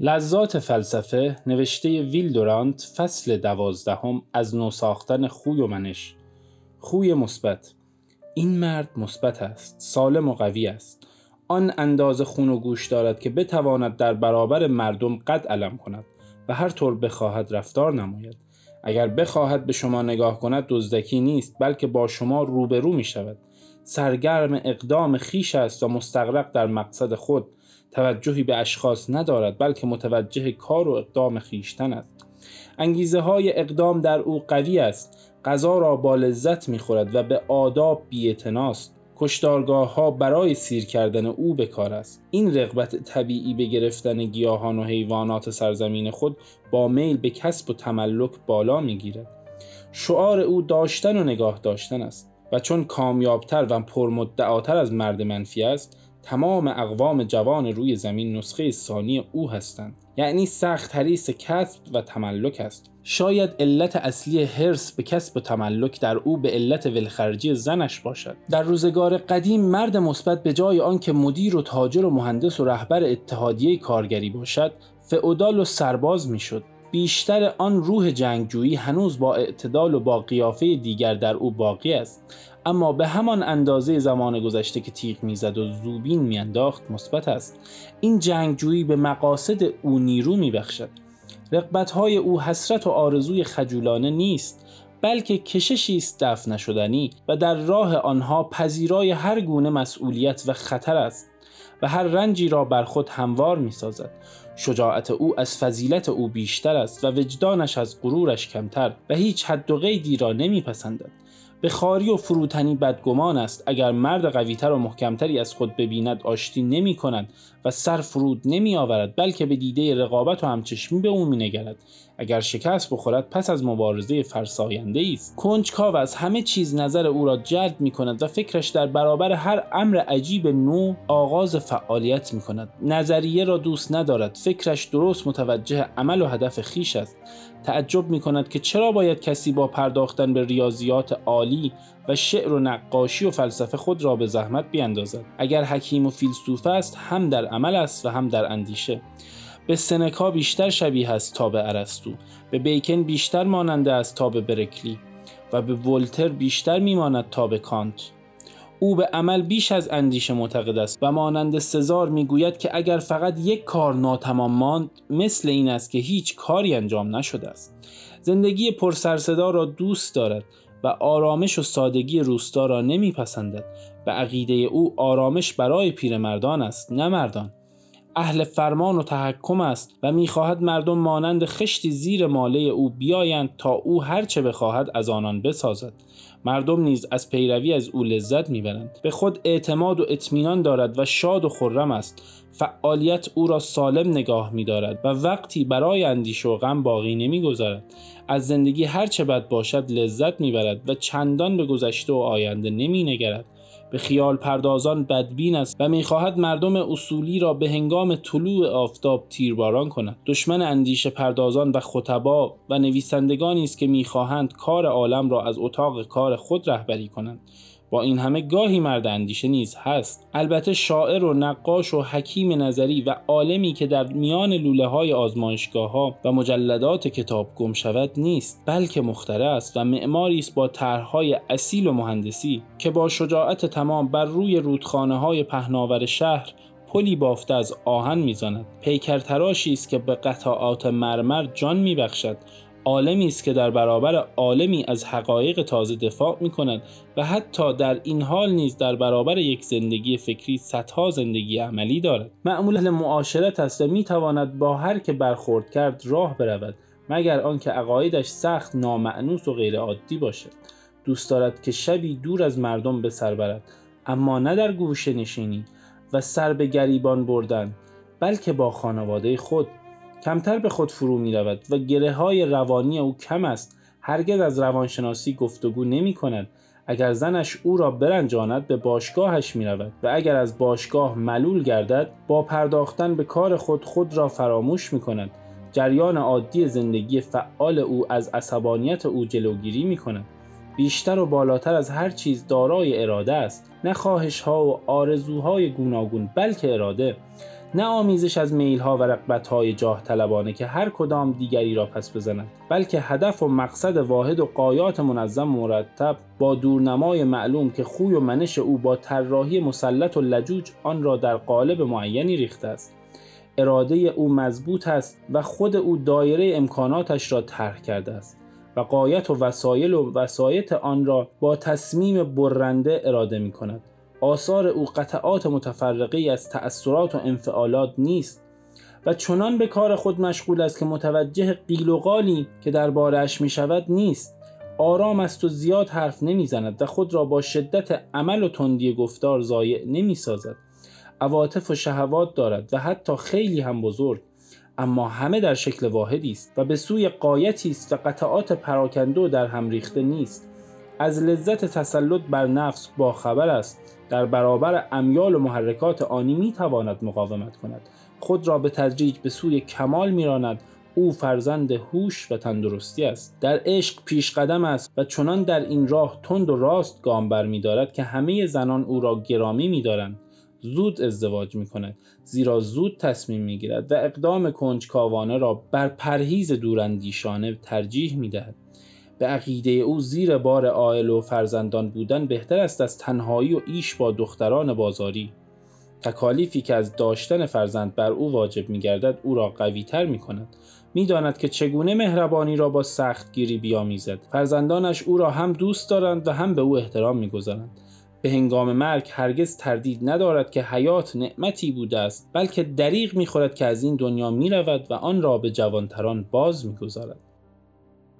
لذات فلسفه نوشته ویل دورانت فصل دوازدهم از نو ساختن خوی و منش. خوی مثبت. این مرد مثبت است سالم و قوی است. آن اندازه خون و گوش دارد که بتواند در برابر مردم قد علم کند و هر طور بخواهد رفتار نماید. اگر بخواهد به شما نگاه کند دزدکی نیست بلکه با شما روبرو می شود سرگرم اقدام خیش است و مستغرق در مقصد خود. توجهی به اشخاص ندارد بلکه متوجه کار و اقدام خیشتن است. انگیزه های اقدام در او قوی است غذا را با لذت می‌خورد و به آداب بیعتناست کشتارگاه ها برای سیر کردن او به کار است. این رغبت طبیعی به گرفتن گیاهان و حیوانات سرزمین خود با میل به کسب و تملک بالا می‌گیرد. شعار او داشتن و نگاه داشتن است و چون کامیابتر و پرمدعاتر از مرد منفی است تمام اقوام جوان روی زمین نسخه ثانی او هستند. یعنی سخت حریص کسب و تملک است. شاید علت اصلی هرس به کسب و تملک در او به علت ولخرجی زنش باشد. در روزگار قدیم مرد مثبت به جای آنکه مدیر و تاجر و مهندس و رهبر اتحادیه کارگری باشد فئودال و سرباز می‌شد. بیشتر آن روح جنگجویی هنوز با اعتدال و با قیافه دیگر در او باقی است. اما به همان اندازه زمان گذشته که تیغ می‌زد و زوبین میانداخت مثبت است. این جنگجویی به مقاصد او نیرو میبخشد. های او حسرت و آرزوی خجولانه نیست بلکه کششی است دفع نشدنی و در راه آنها پذیرای هر گونه مسئولیت و خطر است. و هر رنجی را بر خود هموار می سازد. شجاعت او از فضیلت او بیشتر است و وجدانش از غرورش کمتر و هیچ حد و قیدی را نمیپسندد. به خاری و فروتنی بدگمان است اگر مرد قویتر و محکمتری از خود ببیند آشتی نمی کند و سر فرود نمی آورد بلکه به دیده رقابت و همچشمی به او می نگرد اگر شکست بخورد پس از مبارزه فرساینده است. کنجکاو از همه چیز نظر او را جلب می کند و فکرش در برابر هر امر عجیب نو آغاز فعالیت می کند نظریه را دوست ندارد. فکرش درست متوجه عمل و هدف خیش است. تعجب می کند که چرا باید کسی با پرداختن به ریاضیات عالی و شعر و نقاشی و فلسفه خود را به زحمت بیاندازد اگر حکیم و فیلسوف است هم در عمل است و هم در اندیشه. به سنکا بیشتر شبیه است تا به ارسطو به بیکن بیشتر ماننده است تا به برکلی و به ولتر بیشتر میماند تا به کانت. او به عمل بیش از اندیشه معتقد است و مانند سزار می‌گوید که اگر فقط یک کار ناتمام ماند مثل این است که هیچ کاری انجام نشده است. زندگی پرسرصدا را دوست دارد و آرامش و سادگی روستا را نمیپسندد. و عقیده او آرامش برای پیرمردان است نه مردان. اهل فرمان و تحکم است و می‌خواهد مردم مانند خشتی زیر ماله او بیایند تا او هرچه بخواهد از آنان بسازد. مردم نیز از پیروی از او لذت می‌برند. به خود اعتماد و اطمینان دارد و شاد و خرم است. فعالیت او را سالم نگاه میدارد و وقتی برای اندیشه و غم باقی نمی‌گذارد. از زندگی هرچه بد باشد لذت می‌برد و چندان به گذشته و آینده نمینگرد. به خیال پردازان بدبین است و می‌خواهد مردم اصولی را به هنگام طلوع آفتاب تیرباران کند. دشمن اندیشه پردازان و خطبا و نویسندگانی است که می‌خواهند کار عالم را از اتاق کار خود رهبری کنند. با این همه گاهی مرد اندیشه نیز هست. البته شاعر و نقاش و حکیم نظری و عالمی که در میان لوله های آزمایشگاه ها و مجلدات کتاب گم شود نیست بلکه مختره است و معماری است با طرحهای اصیل و مهندسی که با شجاعت تمام بر روی رودخانه های پهناور شهر پلی بافته از آهن می‌زند. پیکر تراشی است که به قطعات مرمر جان میبخشد عالمی است که در برابر عالمی از حقایق تازه دفاع می کند و حتی در این حال نیز در برابر یک زندگی فکری صدها زندگی عملی دارد. معمول معاشرت است و می تواند با هر که برخورد کرد راه برود مگر آنکه عقایدش سخت نامعنوس و غیرعادی باشد. دوست دارد که شبی دور از مردم به سر برد اما نه در گوشه نشینی و سر به گریبان بردن بلکه با خانواده خود کمتر به خود فرو می رود و گره های روانی او کم است. هرگز از روانشناسی گفتگو نمی کند اگر زنش او را برنجاند به باشگاهش می رود و اگر از باشگاه ملول گردد با پرداختن به کار خود خود را فراموش می کند جریان عادی زندگی فعال او از عصبانیت او جلوگیری می کند بیشتر و بالاتر از هر چیز دارای اراده است. نه خواهش ها و آرزوهای گوناگون بلکه اراده. نه آمیزش از میلها و رقبتهای جاه طلبانه که هر کدام دیگری را پس بزند بلکه هدف و مقصد واحد و قایات منظم مرتب با دورنمای معلوم که خوی و منش او با طراحی مسلط و لجوج آن را در قالب معینی ریخته است. اراده او مضبوط است و خود او دایره امکاناتش را طرح کرده است و قایت و وسایل و وسایت آن را با تصمیم برنده اراده می کند آثار او قطعات متفرقه از تأثیرات و انفعالات نیست و چنان به کار خود مشغول است که متوجه قیل و قالی که دربارهاش می شود نیست. آرام است و زیاد حرف نمی‌زند و خود را با شدت عمل و تندی گفتار ضایع نمی سازد عواطف و شهوات دارد و حتی خیلی هم بزرگ اما همه در شکل واحدی است و به سوی قایتی است و قطعات پراکنده در هم ریخته نیست. از لذت تسلط بر نفس با خبر است. در برابر امیال و محرکات آنی می تواند مقاومت کند. خود را به تدریج به سوی کمال میراند. او فرزند هوش و تندرستی است. در عشق پیش قدم است و چنان در این راه تند و راست گام بر می دارد که همه زنان او را گرامی می دارند. زود ازدواج می کند زیرا زود تصمیم می گیرد و اقدام کنجکاوانه را بر پرهیز دوراندیشانه ترجیح می دهد. به عقیده او زیر بار عائل و فرزندان بودن بهتر است از تنهایی و ایش با دختران بازاری. تکالیفی که از داشتن فرزند بر او واجب می گردد او را قوی تر می کند می داند که چگونه مهربانی را با سختگیری بیامیزد. فرزندانش او را هم دوست دارند و هم به او احترام می گذارند. به هنگام مرگ هرگز تردید ندارد که حیات نعمتی بوده است بلکه دریغ می‌خورد که از این دنیا می رود و آن را به جوانتران باز می‌گذارد.